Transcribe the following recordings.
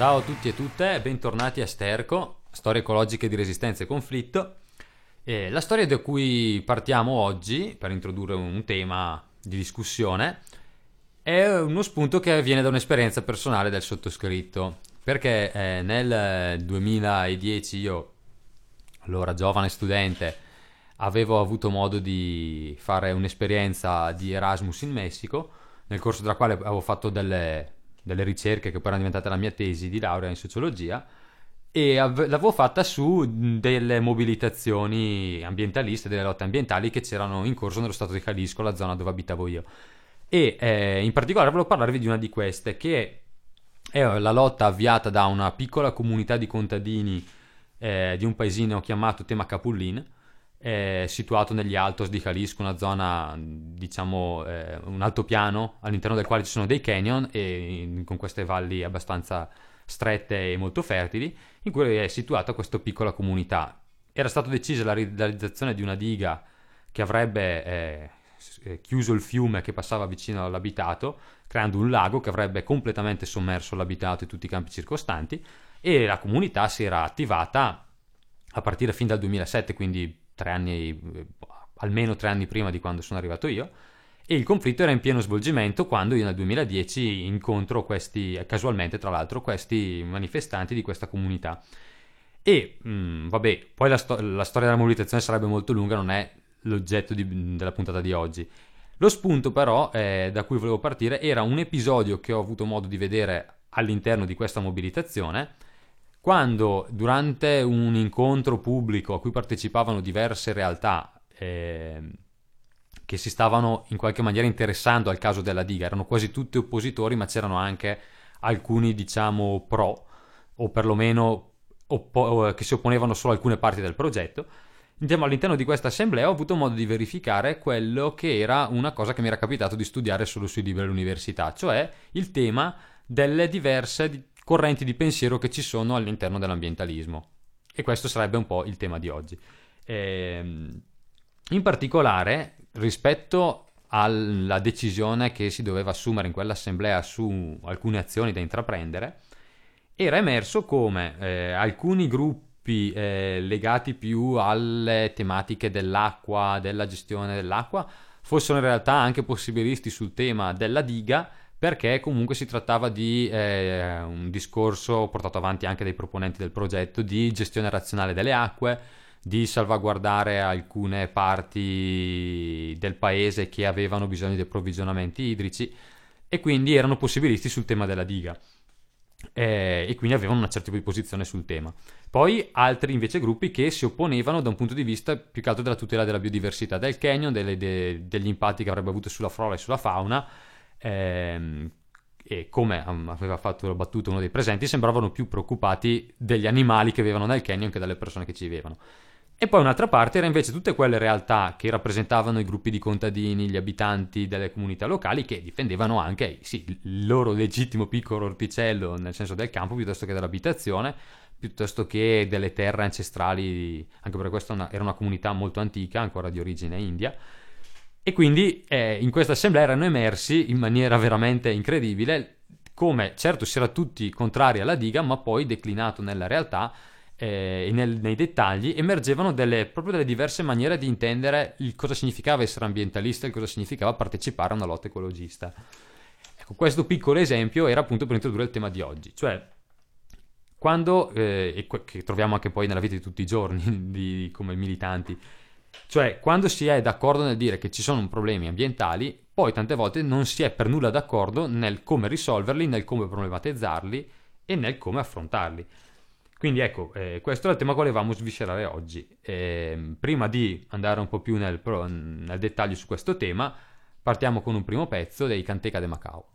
Ciao a tutti e tutte, bentornati a Sterco, storie ecologiche di resistenza e conflitto. E la storia da cui partiamo oggi, per introdurre un tema di discussione, è uno spunto che viene da un'esperienza personale del sottoscritto, perché eh, nel 2010 io, allora giovane studente, avevo avuto modo di fare un'esperienza di Erasmus in Messico, nel corso della quale avevo fatto delle delle ricerche che poi erano diventate la mia tesi di laurea in sociologia e av- l'avevo fatta su delle mobilitazioni ambientaliste, delle lotte ambientali che c'erano in corso nello stato di Jalisco, la zona dove abitavo io. E eh, in particolare volevo parlarvi di una di queste, che è la lotta avviata da una piccola comunità di contadini eh, di un paesino chiamato Temacapullin, è situato negli Altos di Jalisco, una zona, diciamo, eh, un altopiano all'interno del quale ci sono dei canyon e in, con queste valli abbastanza strette e molto fertili, in cui è situata questa piccola comunità. Era stata decisa la realizzazione di una diga che avrebbe eh, eh, chiuso il fiume che passava vicino all'abitato, creando un lago che avrebbe completamente sommerso l'abitato e tutti i campi circostanti, e la comunità si era attivata a partire fin dal 2007, quindi tre anni, almeno tre anni prima di quando sono arrivato io, e il conflitto era in pieno svolgimento quando io nel 2010 incontro questi, casualmente tra l'altro, questi manifestanti di questa comunità. E mh, mm, vabbè, poi la, sto- la, storia della mobilitazione sarebbe molto lunga, non è l'oggetto di, della puntata di oggi. Lo spunto però eh, da cui volevo partire era un episodio che ho avuto modo di vedere all'interno di questa mobilitazione quando durante un incontro pubblico a cui partecipavano diverse realtà eh, che si stavano in qualche maniera interessando al caso della diga, erano quasi tutti oppositori, ma c'erano anche alcuni, diciamo, pro, o perlomeno oppo- che si opponevano solo a alcune parti del progetto. All'interno di questa assemblea ho avuto modo di verificare quello che era una cosa che mi era capitato di studiare solo sui libri dell'università, cioè il tema delle diverse correnti di pensiero che ci sono all'interno dell'ambientalismo. E questo sarebbe un po' il tema di oggi. Ehm, in particolare, rispetto alla decisione che si doveva assumere in quell'assemblea su alcune azioni da intraprendere, era emerso come eh, alcuni gruppi eh, legati più alle tematiche dell'acqua, della gestione dell'acqua, fossero in realtà anche possibilisti sul tema della diga perché comunque si trattava di eh, un discorso portato avanti anche dai proponenti del progetto di gestione razionale delle acque, di salvaguardare alcune parti del paese che avevano bisogno di approvvigionamenti idrici e quindi erano possibilisti sul tema della diga eh, e quindi avevano una certa tipo di posizione sul tema. Poi altri invece gruppi che si opponevano da un punto di vista più che altro della tutela della biodiversità del canyon, delle, de, degli impatti che avrebbe avuto sulla flora e sulla fauna ehm, e come aveva fatto la battuta uno dei presenti, sembravano più preoccupati degli animali che vivevano nel canyon che dalle persone che ci vivevano. E poi un'altra parte era invece tutte quelle realtà che rappresentavano i gruppi di contadini, gli abitanti delle comunità locali che difendevano anche sì, il loro legittimo piccolo orticello nel senso del campo piuttosto che dell'abitazione, piuttosto che delle terre ancestrali, anche perché questa era una comunità molto antica, ancora di origine india, e quindi eh, in questa assemblea erano emersi in maniera veramente incredibile come certo si era tutti contrari alla diga, ma poi declinato nella realtà eh, e nel, nei dettagli emergevano delle, proprio delle diverse maniere di intendere il cosa significava essere ambientalista e cosa significava partecipare a una lotta ecologista. Ecco, questo piccolo esempio era appunto per introdurre il tema di oggi, cioè quando, eh, e que- che troviamo anche poi nella vita di tutti i giorni di, come militanti, Cioè, quando si è d'accordo nel dire che ci sono problemi ambientali, poi tante volte non si è per nulla d'accordo nel come risolverli, nel come problematizzarli e nel come affrontarli. Quindi ecco, eh, questo è il tema che volevamo sviscerare oggi. Eh, prima di andare un po' più nel, nel dettaglio su questo tema, partiamo con un primo pezzo dei Canteca de Macao.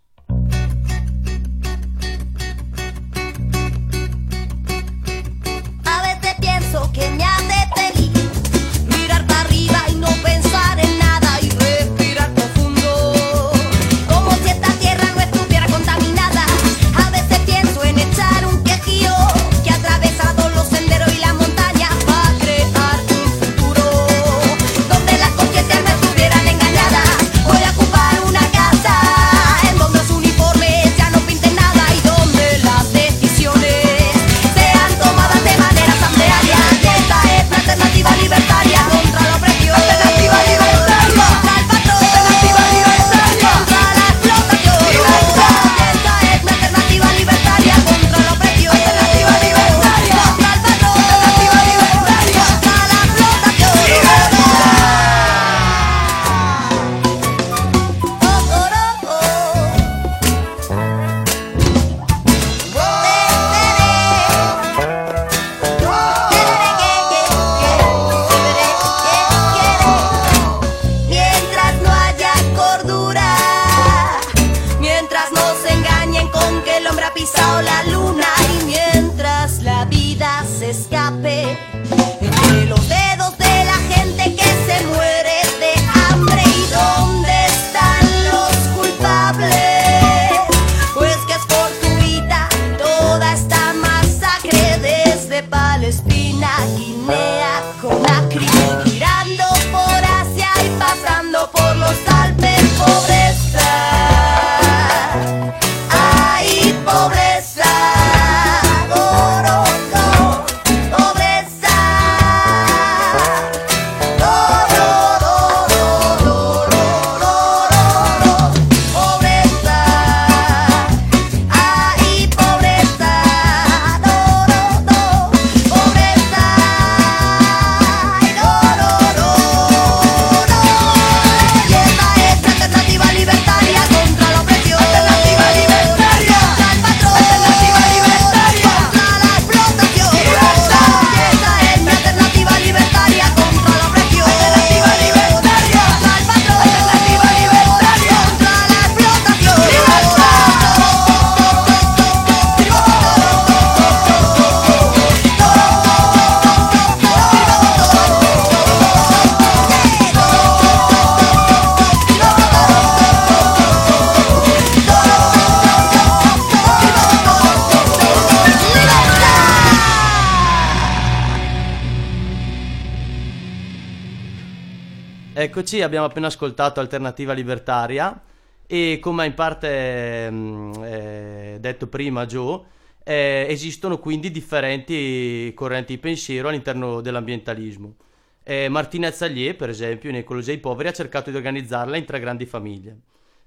Eccoci, abbiamo appena ascoltato Alternativa Libertaria e come in parte mm, eh, detto prima Joe, eh, esistono quindi differenti correnti di pensiero all'interno dell'ambientalismo. Eh, Martinez Allier, per esempio, in Ecologia ai Poveri, ha cercato di organizzarla in tre grandi famiglie.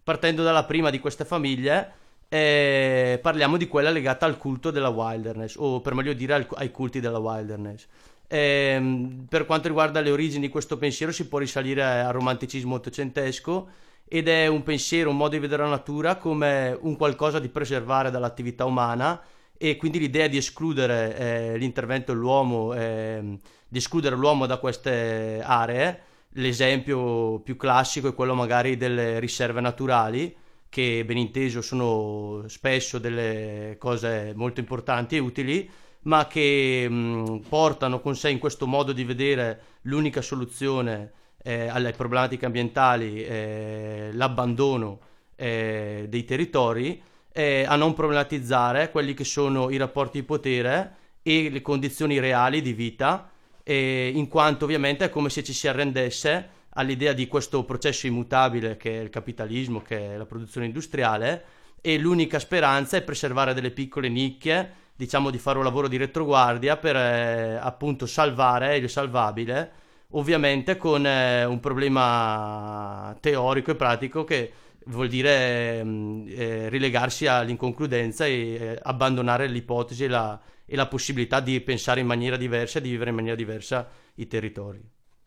Partendo dalla prima di queste famiglie, eh, parliamo di quella legata al culto della wilderness, o per meglio dire al, ai culti della wilderness. Eh, per quanto riguarda le origini di questo pensiero si può risalire al romanticismo ottocentesco ed è un pensiero, un modo di vedere la natura come un qualcosa di preservare dall'attività umana e quindi l'idea di escludere eh, l'intervento dell'uomo, eh, di escludere l'uomo da queste aree. L'esempio più classico è quello magari delle riserve naturali, che ben inteso sono spesso delle cose molto importanti e utili, ma che mh, portano con sé in questo modo di vedere l'unica soluzione eh, alle problematiche ambientali, eh, l'abbandono eh, dei territori, eh, a non problematizzare quelli che sono i rapporti di potere e le condizioni reali di vita, in quanto ovviamente è come se ci si arrendesse all'idea di questo processo immutabile che è il capitalismo, che è la produzione industriale, e l'unica speranza è preservare delle piccole nicchie diciamo di fare un lavoro di retroguardia per eh, appunto salvare il salvabile, ovviamente con eh, un problema teorico e pratico che vuol dire mm, eh, rilegarsi all'inconcludenza e eh, abbandonare l'ipotesi e la, e la possibilità di pensare in maniera diversa e di vivere in maniera diversa i territori.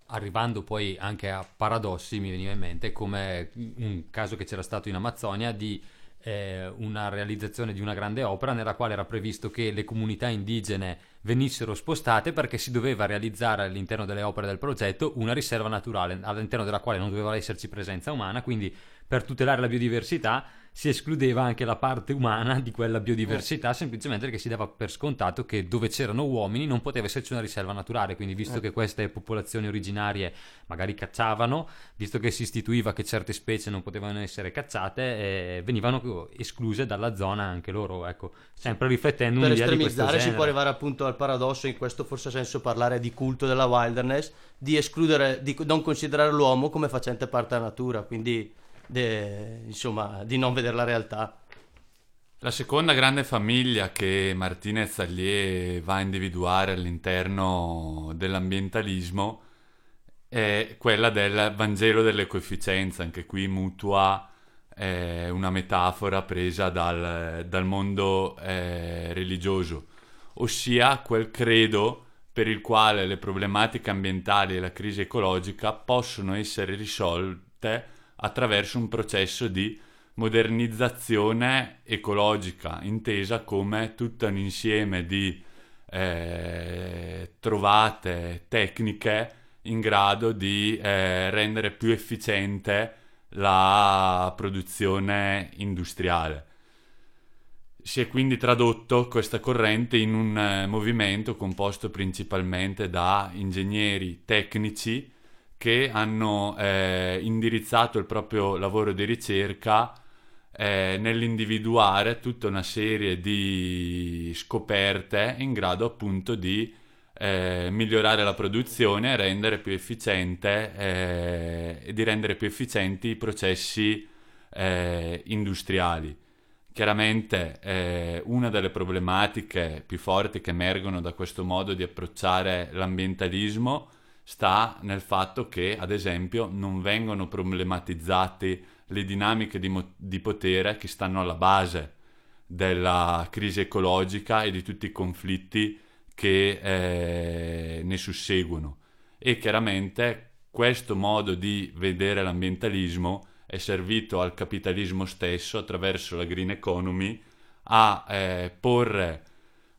arrivando poi anche a paradossi, mi veniva in mente, come un caso che c'era stato in Amazzonia di eh, una realizzazione di una grande opera nella quale era previsto che le comunità indigene venissero spostate perché si doveva realizzare all'interno delle opere del progetto una riserva naturale all'interno della quale non doveva esserci presenza umana, quindi per tutelare la biodiversità si escludeva anche la parte umana di quella biodiversità, eh. semplicemente perché si dava per scontato che dove c'erano uomini non poteva esserci una riserva naturale, quindi visto eh. che queste popolazioni originarie magari cacciavano, visto che si istituiva che certe specie non potevano essere cacciate, eh, venivano escluse dalla zona anche loro, ecco, sempre riflettendo per un'idea di questo genere. si può arrivare appunto al paradosso, in questo forse ha senso parlare di culto della wilderness, di escludere, di non considerare l'uomo come facente parte della natura, quindi de, insomma, di non vedere la realtà. La seconda grande famiglia che Martinez Allier va a individuare all'interno dell'ambientalismo è quella del Vangelo dell'ecoefficienza, anche qui mutua una metafora presa dal, dal mondo eh, religioso, ossia quel credo per il quale le problematiche ambientali e la crisi ecologica possono essere risolte attraverso un processo di modernizzazione ecologica, intesa come tutto un insieme di eh, trovate tecniche in grado di eh, rendere più efficiente la produzione industriale. Si è quindi tradotto questa corrente in un eh, movimento composto principalmente da ingegneri tecnici che hanno eh, indirizzato il proprio lavoro di ricerca eh, nell'individuare tutta una serie di scoperte in grado appunto di eh, migliorare la produzione e rendere più efficiente eh, e di rendere più efficienti i processi eh, industriali. Chiaramente eh, una delle problematiche più forti che emergono da questo modo di approcciare l'ambientalismo sta nel fatto che, ad esempio, non vengono problematizzate le dinamiche di, mo- di potere che stanno alla base della crisi ecologica e di tutti i conflitti che eh, ne susseguono. E chiaramente questo modo di vedere l'ambientalismo è servito al capitalismo stesso attraverso la green economy a eh, porre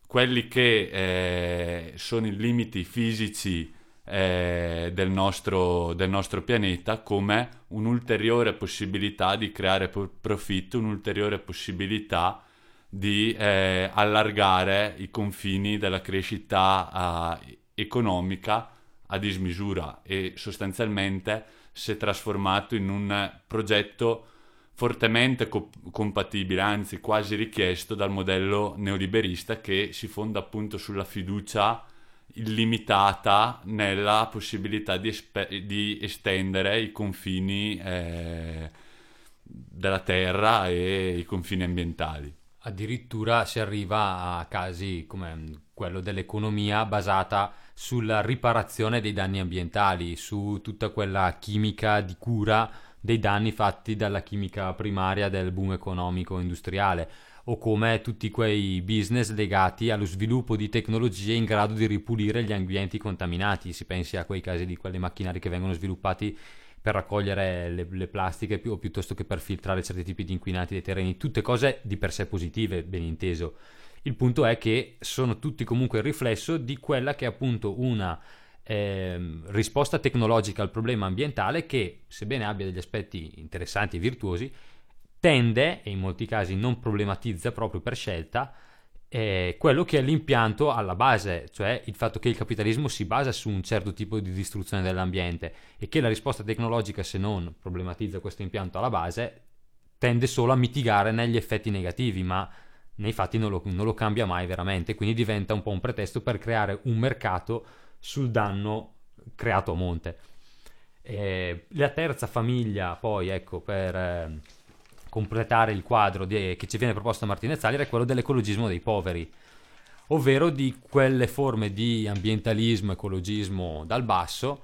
quelli che eh, sono i limiti fisici eh, del, nostro, del, nostro, pianeta come un'ulteriore possibilità di creare profitto, un'ulteriore possibilità di eh, allargare i confini della crescita eh, economica a dismisura e sostanzialmente si è trasformato in un progetto fortemente co- compatibile, anzi quasi richiesto dal modello neoliberista che si fonda appunto sulla fiducia illimitata nella possibilità di, espe- di estendere i confini eh, della terra e i confini ambientali. Addirittura si arriva a casi come quello dell'economia basata sulla riparazione dei danni ambientali, su tutta quella chimica di cura dei danni fatti dalla chimica primaria del boom economico industriale o come tutti quei business legati allo sviluppo di tecnologie in grado di ripulire gli ambienti contaminati. Si pensi a quei casi di quelle macchinari che vengono sviluppati per raccogliere le, le plastiche pi- o piuttosto che per filtrare certi tipi di inquinati dei terreni, tutte cose di per sé positive, ben inteso. Il punto è che sono tutti comunque il riflesso di quella che è appunto una eh, risposta tecnologica al problema ambientale che, sebbene abbia degli aspetti interessanti e virtuosi, tende, e in molti casi non problematizza proprio per scelta, eh, quello che è l'impianto alla base, cioè il fatto che il capitalismo si basa su un certo tipo di distruzione dell'ambiente e che la risposta tecnologica, se non problematizza questo impianto alla base, tende solo a mitigare negli effetti negativi, ma nei fatti non lo, non lo cambia mai veramente, quindi diventa un po' un pretesto per creare un mercato sul danno creato a monte. Eh, la terza famiglia, poi, ecco, per... Eh, completare il quadro di, che ci viene proposto da Martinez Alir è quello dell'ecologismo dei poveri, ovvero di quelle forme di ambientalismo, ecologismo dal basso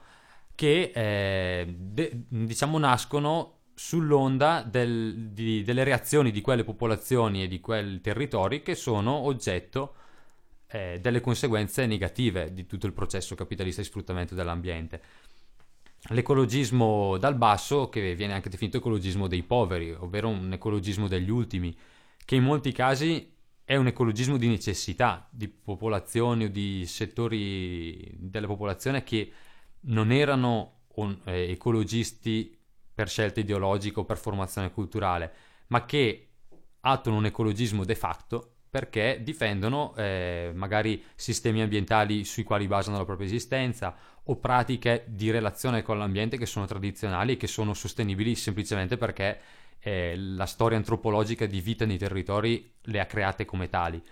che eh, de, diciamo nascono sull'onda del, di, delle reazioni di quelle popolazioni e di quei territori che sono oggetto eh, delle conseguenze negative di tutto il processo capitalista di sfruttamento dell'ambiente. l'ecologismo dal basso, che viene anche definito ecologismo dei poveri, ovvero un ecologismo degli ultimi, che in molti casi è un ecologismo di necessità di popolazioni o di settori della popolazione che non erano eh, ecologisti per scelta ideologica o per formazione culturale, ma che attuano un ecologismo de facto perché difendono eh, magari sistemi ambientali sui quali basano la propria esistenza o pratiche di relazione con l'ambiente che sono tradizionali e che sono sostenibili semplicemente perché eh, la storia antropologica di vita nei territori le ha create come tali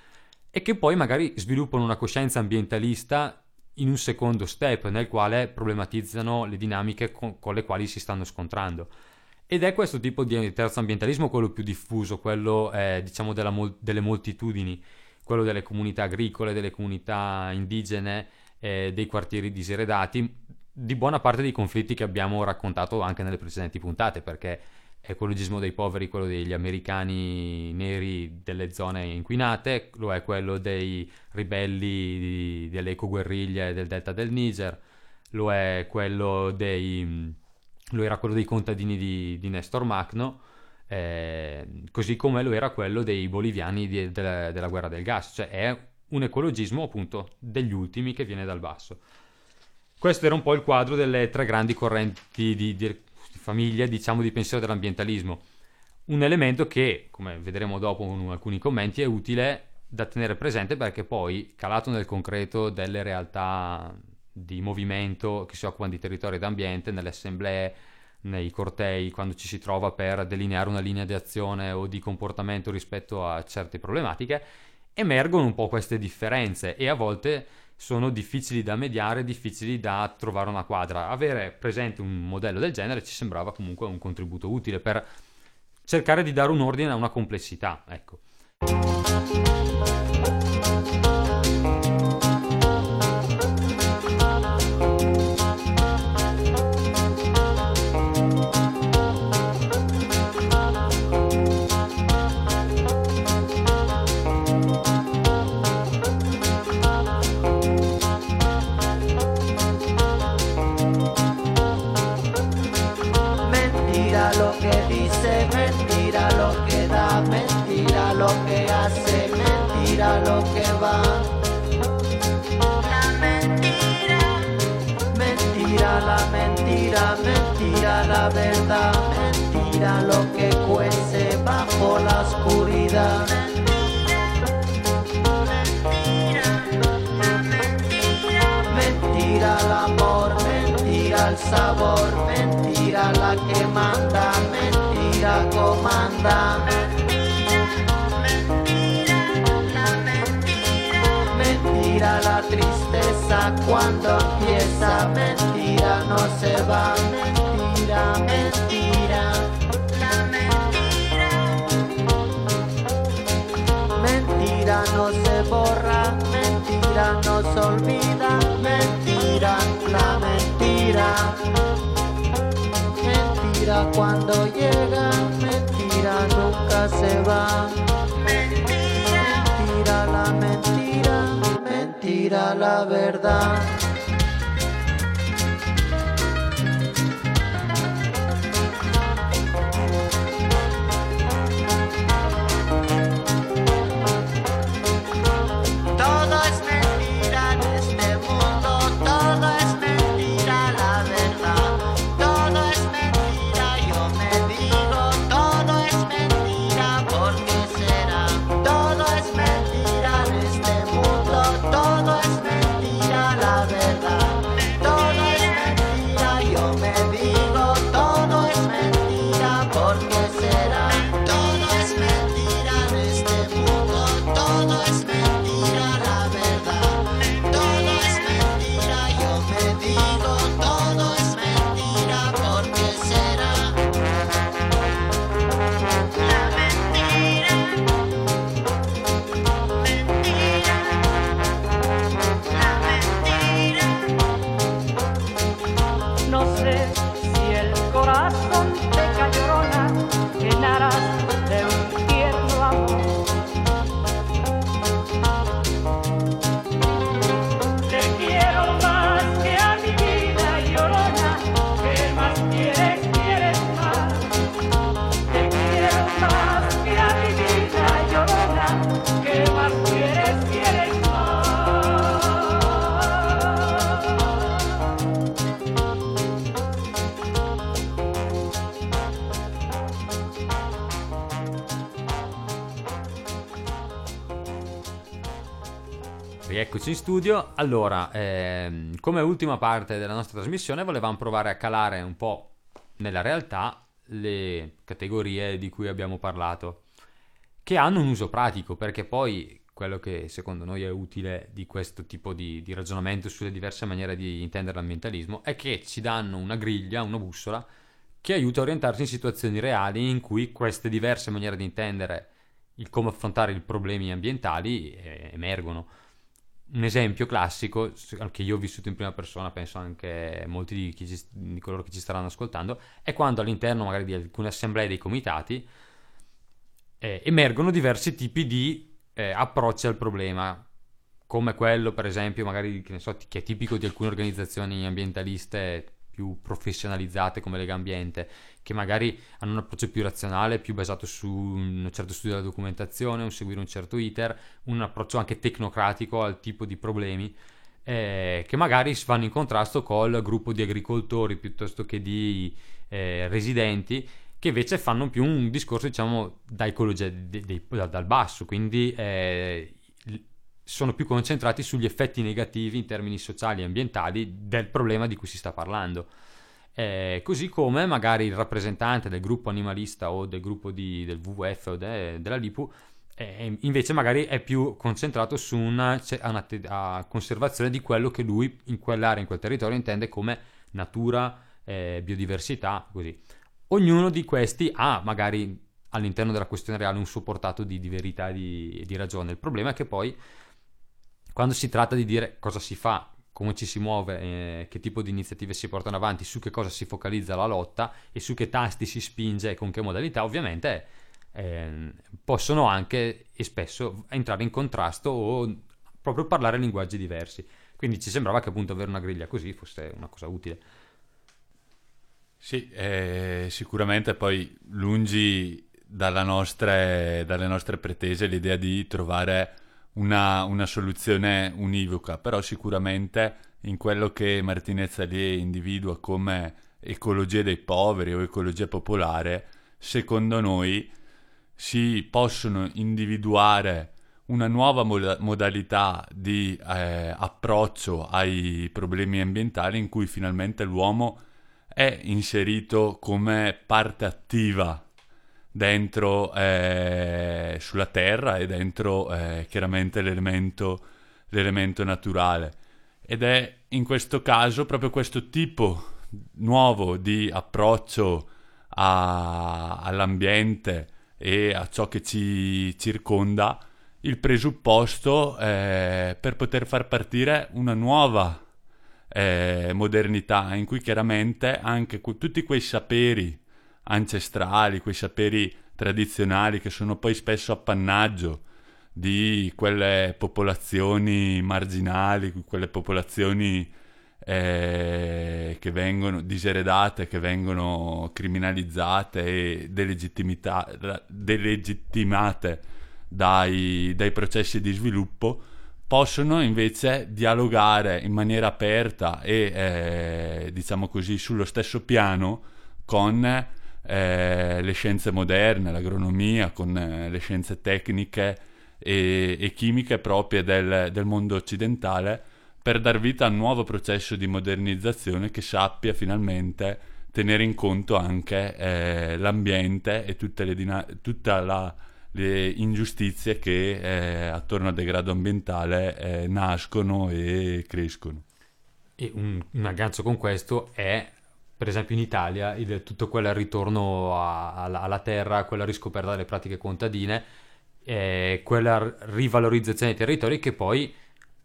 e che poi magari sviluppano una coscienza ambientalista in un secondo step nel quale problematizzano le dinamiche con, con le quali si stanno scontrando. Ed è questo tipo di terzo ambientalismo quello più diffuso, quello eh, diciamo mol- delle moltitudini, quello delle comunità agricole, delle comunità indigene, eh, dei quartieri diseredati, di buona parte dei conflitti che abbiamo raccontato anche nelle precedenti puntate, perché ecologismo dei poveri, quello degli americani neri delle zone inquinate, lo è quello dei ribelli di, delle ecoguerriglie del delta del Niger, lo dei lo era quello dei contadini di, di Nestor Magno, eh, così come lo era quello dei boliviani di, della, della, guerra del gas, cioè è un ecologismo appunto degli ultimi che viene dal basso. Questo era un po' il quadro delle tre grandi correnti di, di famiglie, diciamo, di pensiero dell'ambientalismo. Un elemento che, come vedremo dopo con alcuni commenti, è utile da tenere presente perché poi, calato nel concreto delle realtà di movimento che si occupano di territorio ed ambiente, nelle assemblee, nei cortei, quando ci si trova per delineare una linea di azione o di comportamento rispetto a certe problematiche, emergono un po' queste differenze e a volte sono difficili da mediare, difficili da trovare una quadra. Avere presente un modello del genere ci sembrava comunque un contributo utile per cercare di dare un ordine a una complessità, ecco. Mentira lo que cuece bajo la oscuridad. Mentira el amor, mentira el sabor, mentira la que manda, mentira comanda. mentira la tristeza cuando empieza, mentira no se va, cuando llega, mentira nunca se va. Mentira, mentira la mentira. Mentira la verdad. Rieccoci in studio. Allora, ehm, come ultima parte della nostra trasmissione volevamo provare a calare un po' nella realtà le categorie di cui abbiamo parlato, che hanno un uso pratico, perché poi quello che secondo noi è utile di questo tipo di, di ragionamento sulle diverse maniere di intendere l'ambientalismo è che ci danno una griglia, una bussola, che aiuta a orientarsi in situazioni reali in cui queste diverse maniere di intendere il come affrontare i problemi ambientali eh, emergono un esempio classico che io ho vissuto in prima persona, penso anche molti di, ci, di, coloro che ci staranno ascoltando, è quando all'interno magari di alcune assemblee dei comitati eh, emergono diversi tipi di eh, approcci al problema, come quello per esempio magari so, che è tipico di alcune organizzazioni ambientaliste più professionalizzate come Lega Ambiente, che magari hanno un approccio più razionale, più basato su un certo studio della documentazione, un seguire un certo iter, un approccio anche tecnocratico al tipo di problemi, eh, che magari vanno in contrasto col gruppo di agricoltori piuttosto che di eh, residenti, che invece fanno più un discorso, diciamo, da ecologia de, de, de, dal basso, quindi eh, sono più concentrati sugli effetti negativi in termini sociali e ambientali del problema di cui si sta parlando. Eh, così come magari il rappresentante del gruppo animalista o del gruppo di, del WWF o de, della LIPU eh, invece magari è più concentrato su una, una, una, conservazione di quello che lui in quell'area, in quel territorio intende come natura, eh, biodiversità, così. Ognuno di questi ha magari all'interno della questione reale un suo portato di, di verità e di, di ragione. Il problema è che poi quando si tratta di dire cosa si fa, come ci si muove, eh, che tipo di iniziative si portano avanti, su che cosa si focalizza la lotta e su che tasti si spinge e con che modalità, ovviamente eh, possono anche e spesso entrare in contrasto o proprio parlare linguaggi diversi. Quindi ci sembrava che appunto avere una griglia così fosse una cosa utile. Sì, eh, sicuramente poi lungi nostre, dalle nostre pretese l'idea di trovare una, una soluzione univoca, però sicuramente in quello che Martinez Allier individua come ecologia dei poveri o ecologia popolare, secondo noi si possono individuare una nuova mod- modalità di eh, approccio ai problemi ambientali in cui finalmente l'uomo è inserito come parte attiva dentro eh, sulla Terra e dentro eh, chiaramente l'elemento, l'elemento naturale. Ed è in questo caso proprio questo tipo nuovo di approccio a, all'ambiente e a ciò che ci circonda il presupposto eh, per poter far partire una nuova eh, modernità in cui chiaramente anche que- tutti quei saperi ancestrali, quei saperi tradizionali che sono poi spesso appannaggio di quelle popolazioni marginali, quelle popolazioni eh, che vengono diseredate, che vengono criminalizzate e delegittimate dai, dai processi di sviluppo, possono invece dialogare in maniera aperta e eh, diciamo così sullo stesso piano con eh, le scienze moderne, l'agronomia, con eh, le scienze tecniche e, e chimiche proprie del, del, mondo occidentale per dar vita a un nuovo processo di modernizzazione che sappia finalmente tenere in conto anche eh, l'ambiente e tutte le, dina- la, le ingiustizie che eh, attorno al degrado ambientale eh, nascono e crescono. E un, un aggancio con questo è per esempio in Italia il, tutto quel ritorno a, alla, alla, terra, quella riscoperta delle pratiche contadine, eh, quella rivalorizzazione dei territori che poi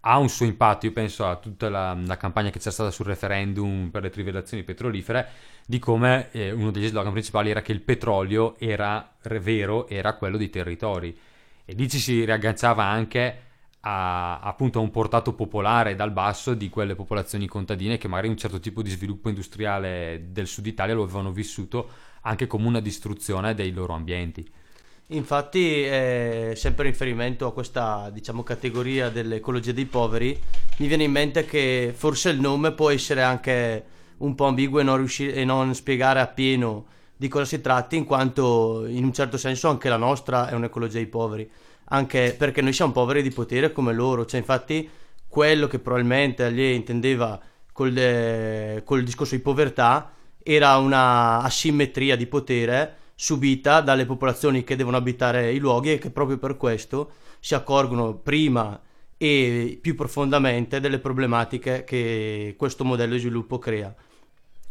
ha un suo impatto. Io penso a tutta la, la campagna che c'è stata sul referendum per le trivellazioni petrolifere, di come eh, uno degli slogan principali era che il petrolio era vero, era quello dei territori. E lì ci si riagganciava anche a, appunto a un portato popolare dal basso di quelle popolazioni contadine che magari un certo tipo di sviluppo industriale del sud Italia lo avevano vissuto anche come una distruzione dei loro ambienti. Infatti, eh, sempre in riferimento a questa diciamo, categoria dell'ecologia dei poveri, mi viene in mente che forse il nome può essere anche un po' ambiguo e non, riuscire, e non spiegare appieno di cosa si tratti, in quanto in un certo senso anche la nostra è un'ecologia dei poveri anche perché noi siamo poveri di potere come loro, cioè infatti quello che probabilmente Allier intendeva col, eh, col discorso di povertà era una asimmetria di potere subita dalle popolazioni che devono abitare i luoghi e che proprio per questo si accorgono prima e più profondamente delle problematiche che questo modello di sviluppo crea.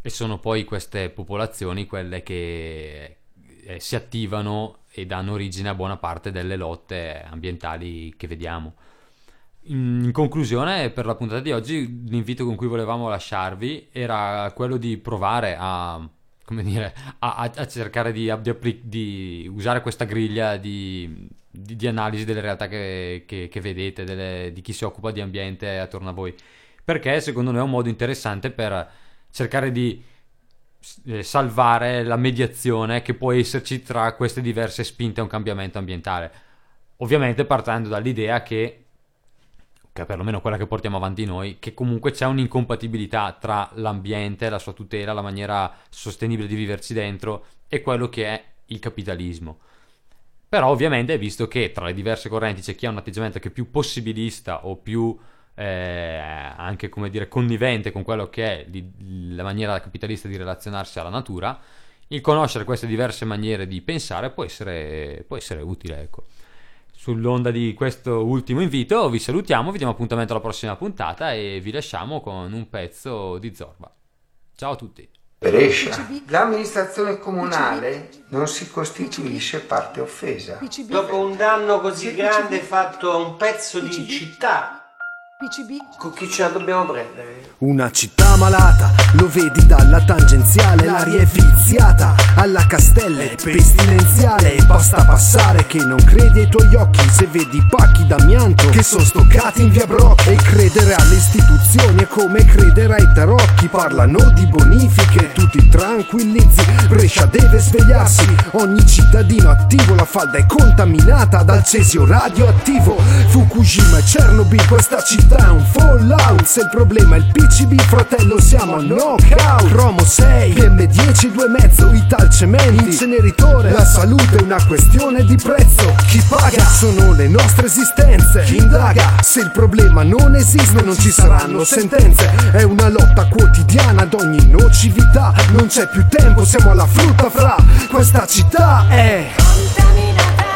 E sono poi queste popolazioni quelle che eh, si attivano e danno origine a buona parte delle lotte ambientali che vediamo. In, conclusione, per la puntata di oggi, l'invito con cui volevamo lasciarvi era quello di provare a, dire, a, a cercare di, di, di, usare questa griglia di, di analisi delle realtà che, che, che vedete, delle, di chi si occupa di ambiente attorno a voi. Perché secondo noi è un modo interessante per cercare di salvare la mediazione che può esserci tra queste diverse spinte a un cambiamento ambientale. Ovviamente partendo dall'idea che, che perlomeno quella che portiamo avanti noi, che comunque c'è un'incompatibilità tra l'ambiente, la sua tutela, la maniera sostenibile di viverci dentro e quello che è il capitalismo. Però ovviamente visto che tra le diverse correnti c'è chi ha un atteggiamento che è più possibilista o più eh, anche come dire connivente con quello che è li, la maniera capitalista di relazionarsi alla natura, il conoscere queste diverse maniere di pensare può essere, può essere utile. Ecco. Sull'onda di questo ultimo invito vi salutiamo, vi diamo appuntamento alla prossima puntata e vi lasciamo con un pezzo di Zorba. Ciao a tutti! Brescia. L'amministrazione comunale non si costituisce parte offesa. Dopo un danno così grande fatto a un pezzo di città, PCB. Con chi ce la dobbiamo prendere? Una città malata, lo vedi dalla tangenziale, l'aria è viziata, alla castella è pestilenziale, e basta passare che non credi ai tuoi occhi se vedi pacchi d'amianto che sono stoccati in via Brocchi e credere alle istituzioni è come credere ai tarocchi, parlano di bonifiche, tu ti tranquillizzi, Brescia deve svegliarsi, ogni cittadino attivo, la falda è contaminata dal cesio radioattivo, Fukushima e Chernobyl, questa città è un fallout Se il problema è il PCB fratello siamo a knockout. Cromo 6, PM10 2,5 Ital cementi, inceneritore La salute è una questione di prezzo. Chi paga? Sono le nostre esistenze. Chi indaga? Se il problema non esiste Non ci saranno sentenze. È una lotta quotidiana ad ogni nocività. Non c'è più tempo siamo alla frutta fra. Questa città è Contaminata.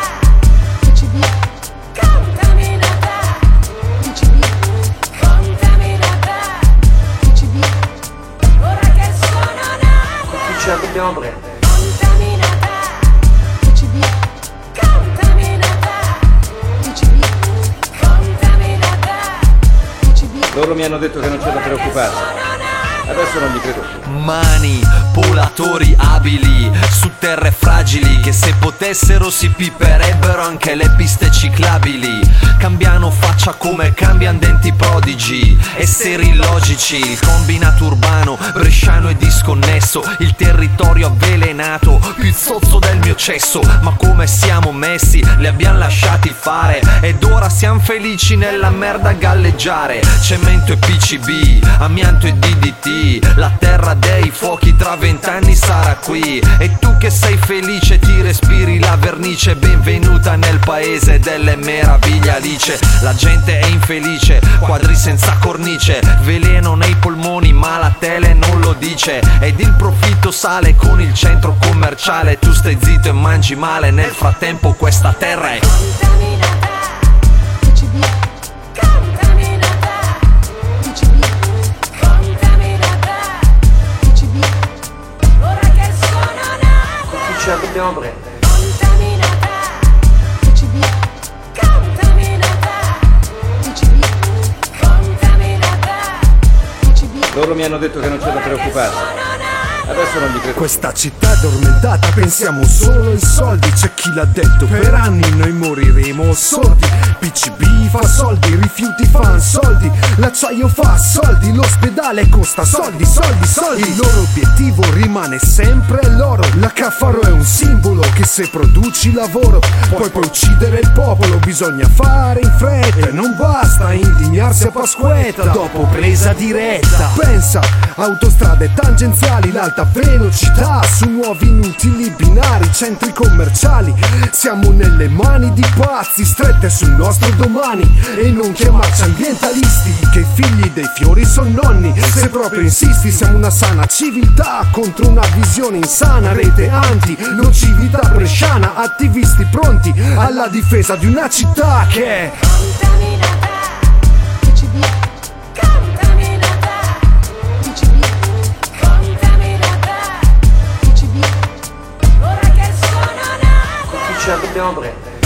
Dobbiamo prendere? Loro mi hanno detto che non c'è da preoccuparsi. Adesso non gli credo più. Mani, polatori abili su terre fragili che se potessero si piperebbero anche le piste ciclabili. Cambiano faccia come cambiano denti prodigi, esseri illogici, il combinato urbano, bresciano e disconnesso, il territorio avvelenato, più zozzo del mio cesso, ma come siamo messi, li abbiamo lasciati fare ed ora siamo felici nella merda galleggiare. Cemento e PCB, amianto e DDT, la terra dei fuochi tra vent'anni sarà qui. E tu che sei felice ti respiri la vernice, benvenuta nel paese delle meraviglie Alice. La gente è infelice, quadri senza cornice, veleno nei polmoni ma la tele non lo dice. Ed il profitto sale con il centro commerciale, tu stai zitto e mangi male, nel frattempo questa terra è Contaminata. Dobbiamo prendere? Loro mi hanno detto che non c'è da preoccuparsi. Adesso non gli credo. Questa città addormentata pensiamo solo ai soldi. C'è chi l'ha detto per anni noi moriremo sordi. PCB fa soldi, rifiuti fan soldi. L'acciaio fa soldi, l'ospedale costa soldi, soldi, soldi. Il loro obiettivo rimane sempre l'oro. La Caffaro è un simbolo che se produci lavoro Poi puoi uccidere il popolo, bisogna fare in fretta E non basta indignarsi a Pasquetta. Dopo presa diretta Pensa, autostrade tangenziali, l'alto alta velocità su nuovi inutili binari, centri commerciali. Siamo nelle mani di pazzi, strette sul nostro domani. E non chiamarci ambientalisti, che figli dei fiori sono nonni. Se proprio insisti, siamo una sana civiltà contro una visione insana, rete anti, nocività bresciana, attivisti pronti alla difesa di una città che è dobbiamo prendere?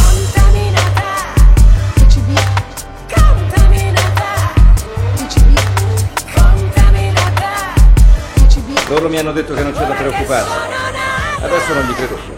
Loro mi hanno detto che non c'è da preoccuparsi. Adesso non gli credo più.